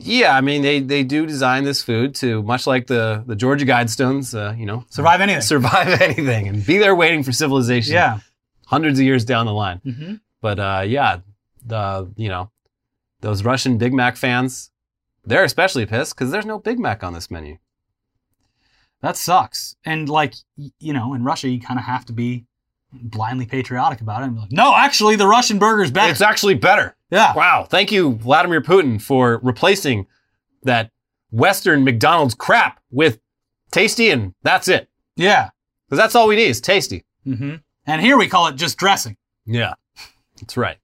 Yeah, I mean they they do design this food to much like the the Georgia Guidestones, uh, you know, Survive anything. survive [LAUGHS] anything and be there waiting for civilization. Yeah. hundreds of years down the line. hmm But uh, yeah, the you know those Russian Big Mac fans, they're especially pissed because there's no Big Mac on this menu. That sucks. And like you know, in Russia, you kind of have to be blindly patriotic about it and be like, no, actually, the Russian burger's better. It's actually better. yeah. Wow, thank you, Vladimir Putin, for replacing that Western McDonald's crap with tasty, and that's it. Yeah. Because that's all we need is tasty. hmm And here we call it just dressing. Yeah, that's right.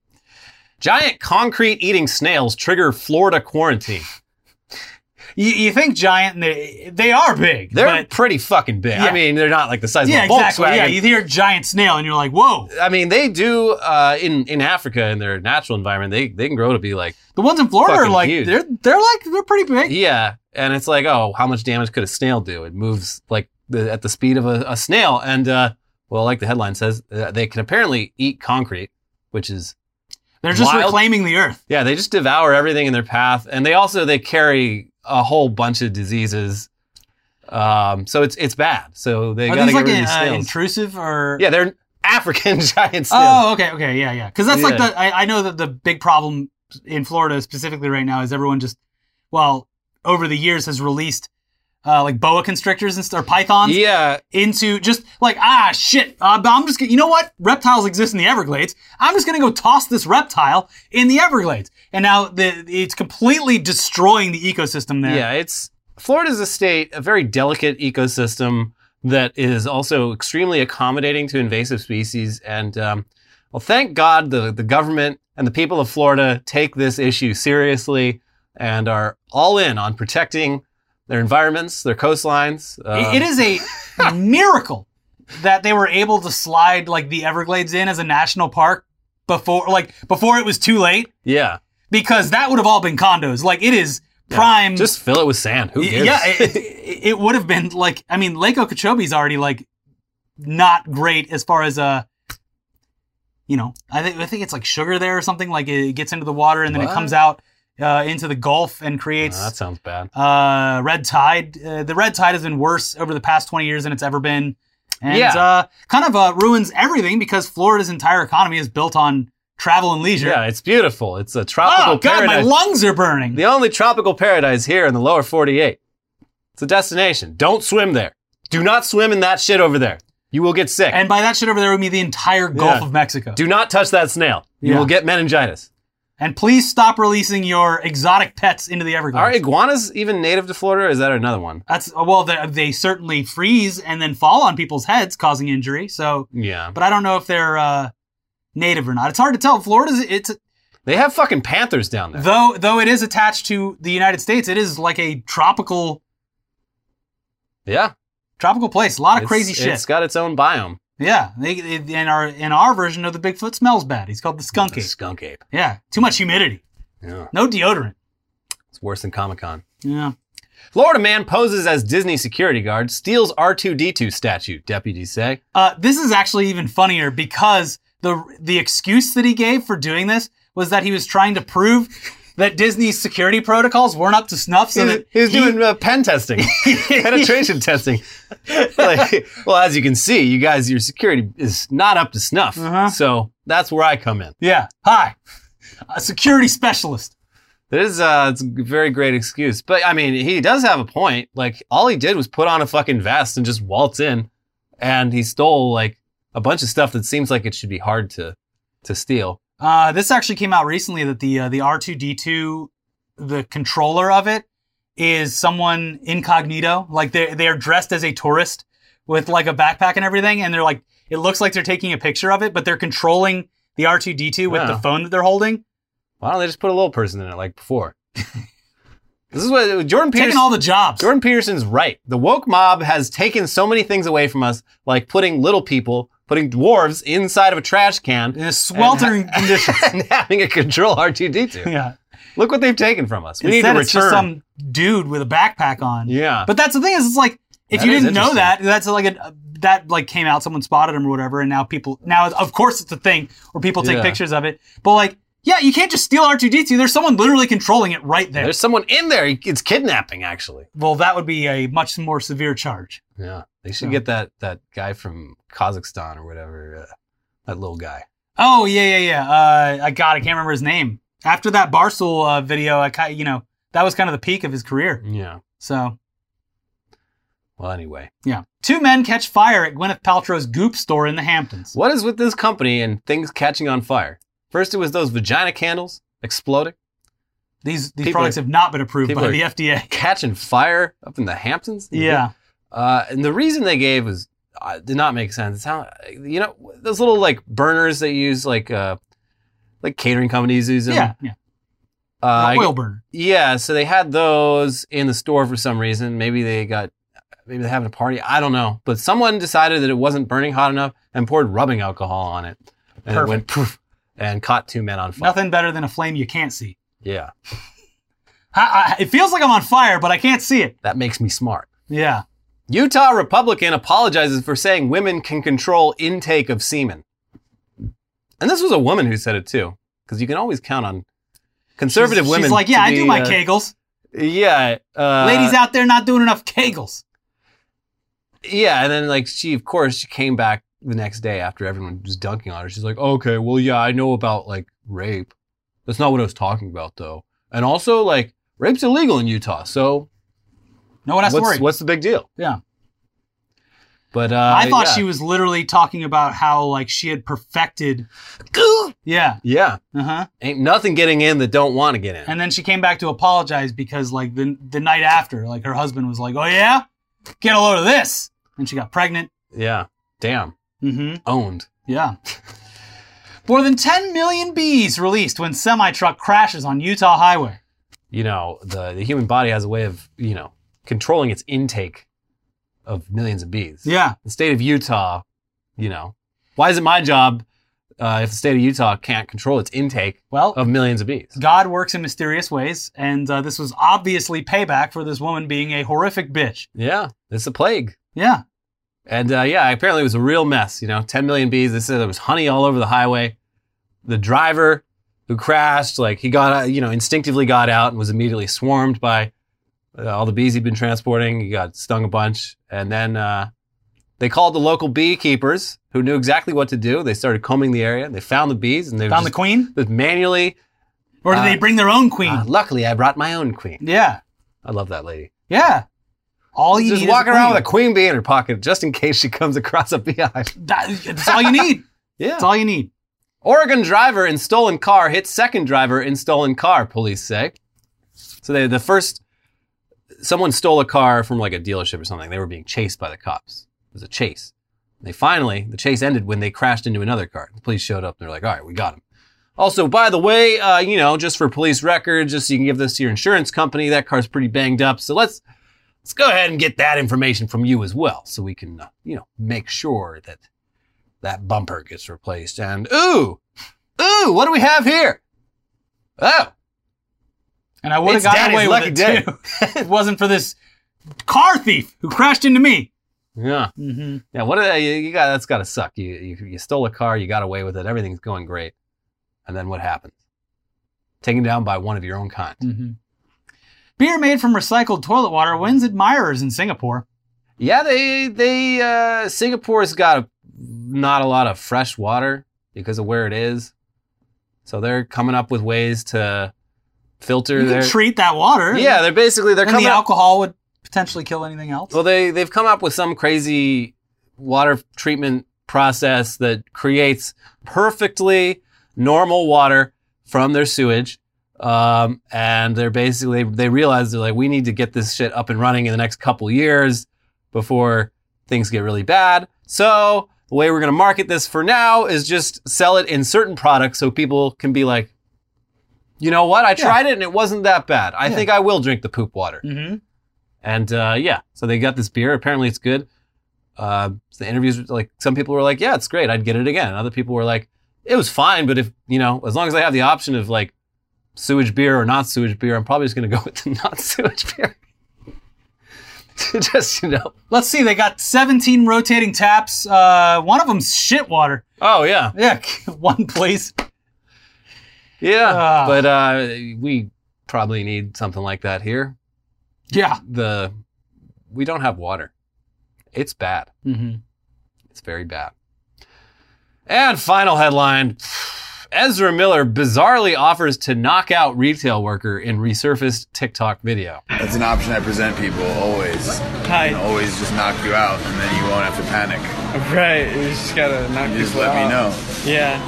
Giant concrete eating snails trigger Florida quarantine. You, you think giant, and they they are big. They're but, pretty fucking big. Yeah. I mean, they're not like the size yeah, of a exactly. Volkswagen. Yeah, you hear giant snail, and you're like, whoa. I mean, they do uh, in in Africa in their natural environment. They they can grow to be like The ones in Florida are like huge. they're they're like they're pretty big. yeah, and it's like oh, how much damage could a snail do? It moves like the, at the speed of a, a snail, and uh, well, like the headline says, uh, they can apparently eat concrete, which is They're just Wild. reclaiming the earth. yeah, they just devour everything in their path, and they also they carry a whole bunch of diseases. Um, so it's it's bad. So they got to get like rid of uh, these snails. intrusive or? yeah, they're African [LAUGHS] giant snails. Oh, okay, okay, yeah, yeah. Because that's like the I, I know that the big problem in Florida specifically right now is everyone just well over the years has released uh, like boa constrictors and st- or pythons yeah, into just like ah shit. Uh, I'm just gonna, you know what reptiles exist in the Everglades. I'm just gonna go toss this reptile in the Everglades, and now the it's completely destroying the ecosystem there. Yeah, it's Florida's a state, a very delicate ecosystem that is also extremely accommodating to invasive species. And um, well, thank God the the government and the people of Florida take this issue seriously and are all in on protecting their environments, their coastlines. It- Um, it is a [LAUGHS] miracle that they were able to slide like the Everglades in as a national park before like before it was too late yeah. because that would have all been condos. Like it is prime. Just fill it with sand. Who gives? Yeah, it, [LAUGHS] it, it would have been like I mean Lake Okeechobee's already like not great as far as uh you know I think I think it's like sugar there or something like it gets into the water and then it comes out uh, into the Gulf and creates Oh, that sounds bad. uh, red tide. Uh, the red tide has been worse over the past 20 years than it's ever been. And Yeah. uh, kind of uh, ruins everything because Florida's entire economy is built on travel and leisure. Yeah, it's beautiful. It's a tropical paradise. oh, God, my lungs are burning. the only tropical paradise here in the lower 48. It's a destination. Don't swim there. Do not swim in that shit over there. You will get sick. And by that shit over there would mean the entire Gulf Yeah. of Mexico. Do not touch that snail. You Yeah. will get meningitis. And please stop releasing your exotic pets into the Everglades. Are iguanas even native to Florida or is that another one? That's well, they, they certainly freeze and then fall on people's heads, causing injury. So, Yeah. but I don't know if they're uh, native or not. It's hard to tell. Florida's it's They have fucking panthers down there. though though it is attached to the United States. It is like a tropical yeah. tropical place. A lot of It's- crazy shit. It's got its own biome. Yeah, they, they, in our in our version of the Bigfoot smells bad. He's called the skunk The ape. skunk ape. Yeah, too much humidity. Yeah. No deodorant. It's worse than Comic Con. Yeah. Florida man poses as Disney security guard, steals R2D2 statue, deputies say. Uh, this is actually even funnier because the the excuse that he gave for doing this was that he was trying to prove that Disney's security protocols weren't up to snuff. So he, was, he was doing uh, pen testing, [LAUGHS] penetration testing. Like, well, as you can see, you guys, your security is not up to snuff. Uh-huh. So that's where I come in. yeah. Hi, a security specialist. That is, uh, it's a very great excuse, but I mean, he does have a point. Like, all he did was put on a fucking vest and just waltz in, and he stole like a bunch of stuff that seems like it should be hard to to steal. Uh, this actually came out recently that the uh, the R two D two, the controller of it, is someone incognito. Like they they are dressed as a tourist with like a backpack and everything, and they're like it looks like they're taking a picture of it, but they're controlling the R two D two with Yeah. the phone that they're holding, Why don't they just put a little person in it like before? [LAUGHS] this is what Jordan Peterson. taking all the jobs. Jordan Peterson's right. The woke mob has taken so many things away from us, like putting little people, putting dwarves inside of a trash can, in a sweltering [LAUGHS] conditions. and having a control R2D2. yeah. Look what they've taken from us. We Instead, need to return. it's just some dude with a backpack on. yeah. But that's the thing is, it's like if That you didn't know that, that's like a that like came out, someone spotted him or whatever, and now people now of course it's a thing where people take Yeah. pictures of it. But like, yeah, you can't just steal R two D two. There's someone literally controlling it right there. There's someone in there. It's kidnapping, actually. well, that would be a much more severe charge. Yeah. They should Yeah. get that that guy from Kazakhstan or whatever. Uh, that little guy. Oh yeah, yeah, yeah. Uh, I God, I can't remember his name. After that Barstool uh, video, I kind you know that was kind of the peak of his career. Yeah. So Well, anyway. yeah, two men catch fire at Gwyneth Paltrow's Goop store in the Hamptons. What is with this company and things catching on fire? First, it was those vagina candles exploding, These these People products are- have not been approved people by are- the FDA. [LAUGHS] catching fire up in the Hamptons. Yeah. Uh, and the reason they gave was uh, did not make sense. It's how you know those little like burners they use like uh like catering companies use them. Yeah, yeah. Uh, I- oil burner. yeah. So they had those in the store for some reason. Maybe they got maybe they're having a party. I don't know. But someone decided that it wasn't burning hot enough and poured rubbing alcohol on it, and it went poof and caught two men on fire. Nothing better than a flame you can't see. Yeah, I, I, it feels like I'm on fire, but I can't see it. that makes me smart. Yeah. Utah Republican apologizes for saying women can control intake of semen. And this was a woman who said it too, because you can always count on conservative she's, women. She's like, yeah, I be, do my uh, kegels. Yeah, uh, Ladies out there not doing enough kegels. Yeah, and then like she, of course, she came back the next day after everyone was dunking on her. She's like, okay, well, yeah, I know about like rape. That's not what I was talking about though. And also, like, rape's illegal in Utah, so No one has to what's worry. what's the big deal? Yeah. But uh, I thought yeah. she was literally talking about how like she had perfected. Yeah. Yeah, Uh huh. ain't nothing getting in that don't want to get in. And then she came back to apologize because like the the night after, like her husband was like, "Oh yeah, get a load of this." and she got pregnant. Yeah. Damn. Mm-hmm. Owned. Yeah. [LAUGHS] More than 10 million bees released when semi truck crashes on Utah highway. You know, the, the human body has a way of, you know, controlling its intake of millions of bees. Yeah. The state of Utah, you know, why is it my job uh, if the state of Utah can't control its intake Well, of millions of bees? God works in mysterious ways, and uh, this was obviously payback for this woman being a horrific bitch. Yeah, it's a plague. Yeah. And uh, yeah, apparently it was a real mess. You know, 10 million bees. They said there was honey all over the highway. The driver who crashed, like he got, uh, you know, instinctively got out and was immediately swarmed by uh, all the bees he'd been transporting. He got stung a bunch. And then uh, they called the local beekeepers who knew exactly what to do. They started combing the area. They found the bees and they Found the queen? just manually. Or did Uh, they bring their own queen? Uh, luckily, I brought my own queen. yeah. I love that lady. Yeah. All you Just need walking is a around with a queen bee in her pocket just in case she comes across a beehive. That- that's all you need. [LAUGHS] Yeah. That's all you need. Oregon driver in stolen car hit second driver in stolen car, police say. So they, the first, someone stole a car from like a dealership or something. They were being chased by the cops. It was a chase. They finally, the chase ended when they crashed into another car. The police showed up and they're like, all right, we got him. Also, by the way, uh, you know, just for police records, just so you can give this to your insurance company, that car's pretty banged up. So let's, let's go ahead and get that information from you as well. So we can, uh, you know, make sure that that bumper gets replaced. And ooh, ooh, what do we have here? Oh, And I would have gotten away with day. it too. if it wasn't for this car thief who crashed into me. yeah, Mm-hmm. yeah. What I- you, you got? That's got to suck. You, you you stole a car, you got away with it, everything's going great, and then what happens? Taken down by one of your own kind. Mm-hmm. Beer made from recycled toilet water wins admirers in Singapore. Yeah, they they uh, Singapore's got a, not a lot of fresh water because of where it is, so they're coming up with ways to filter You their. treat that water. yeah, they're basically they're and coming the up. alcohol would potentially kill anything else. Well, they they've come up with some crazy water treatment process that creates perfectly normal water from their sewage. Um, and they're basically they realize they're like we need to get this shit up and running in the next couple years before things get really bad. So the way we're going to market this for now is just sell it in certain products so people can be like, you know what? I tried it and it wasn't that bad. I think I will drink the poop water. mm-hmm. And uh, yeah, so they got this beer. Apparently, it's good. Uh, the interviews, like some people were like, "Yeah, it's great. I'd get it again." Other people were like, "It was fine, but if you know, as long as I have the option of like sewage beer or not sewage beer, I'm probably just gonna go [LAUGHS] with the not sewage beer." [LAUGHS] just you know. Let's see. They got 17 rotating taps. Uh, one of them's shit water. Oh yeah, Yeah, [LAUGHS] one please. yeah. Ah. but uh, we probably need something like that here. Yeah. The we don't have water. It's bad. Mm-hmm. It's very bad. And final headline Ezra Miller bizarrely offers to knock out retail worker in resurfaced TikTok video. That's an option I present people always. Hi. And always just knock you out, and then you won't have to panic. Right, you just gotta knock You just people let me know. Yeah.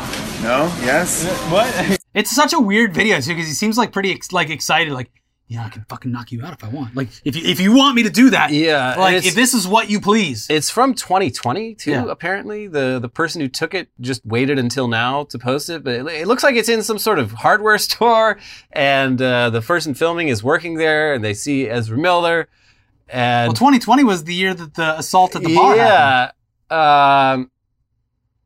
No? Yes? What? It's such a weird video too because he seems like pretty ex- like excited. Like, yeah, I can fucking knock you out if I want. Like, if you if you want me to do that, Yeah, Like, if this is what you please. It's from 2020 too. Yeah. Apparently, the the person who took it just waited until now to post it, but it, it looks like it's in some sort of hardware [LAUGHS] store, and uh, the person filming is working there, and they see Ezra Miller, and Well, 2020 was the year that the assault at the bar happened. yeah. Um,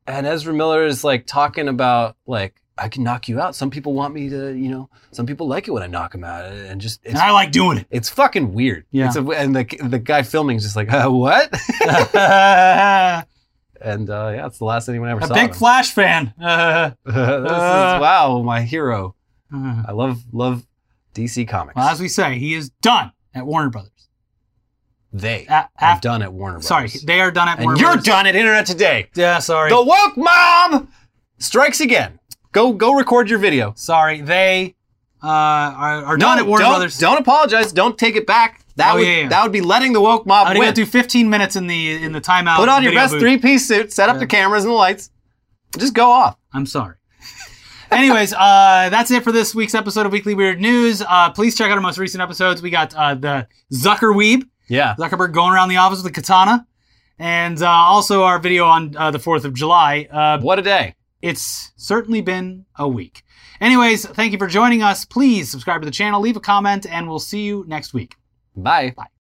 and Ezra Miller is like talking about like I can knock you out. Some people want me to, you know, some people like it when I knock them out, and just it's, And I like doing it. it's fucking weird. Yeah. It's a, and the the guy filming is just like uh, what? [LAUGHS] [LAUGHS] and uh, yeah, it's the last anyone ever saw. A big him. Flash fan. [LAUGHS] Uh, this Uh. is wow, my hero. uh. I love love DC Comics. Well, as we say, he is done at Warner Brothers. they A- have af- done at Warner Brothers. Sorry, they are done at and Warner you're Brothers. done at Internet Today. Yeah, sorry. The woke mom strikes again. Go go record your video. Sorry, they uh, are, are done at Warner don't, Brothers. Don't apologize. Don't take it back. That Oh, would yeah, yeah. that would be letting the woke mob I'm win. do 15 minutes in the in the timeout. Put on your video best booth. three piece suit. Set up the cameras and the lights. Just go off. I'm sorry. [LAUGHS] Anyways, uh, that's it for this week's episode of Weekly Weird News. Uh, please check out our most recent episodes. We got uh, the Zucker Weeb, Yeah. Zuckerberg going around the office with a katana, and uh, also our video on uh, the 4th of July. Uh, what a day. It's certainly been a week. Anyways, thank you for joining us. Please subscribe to the channel, leave a comment, and we'll see you next week. Bye. Bye.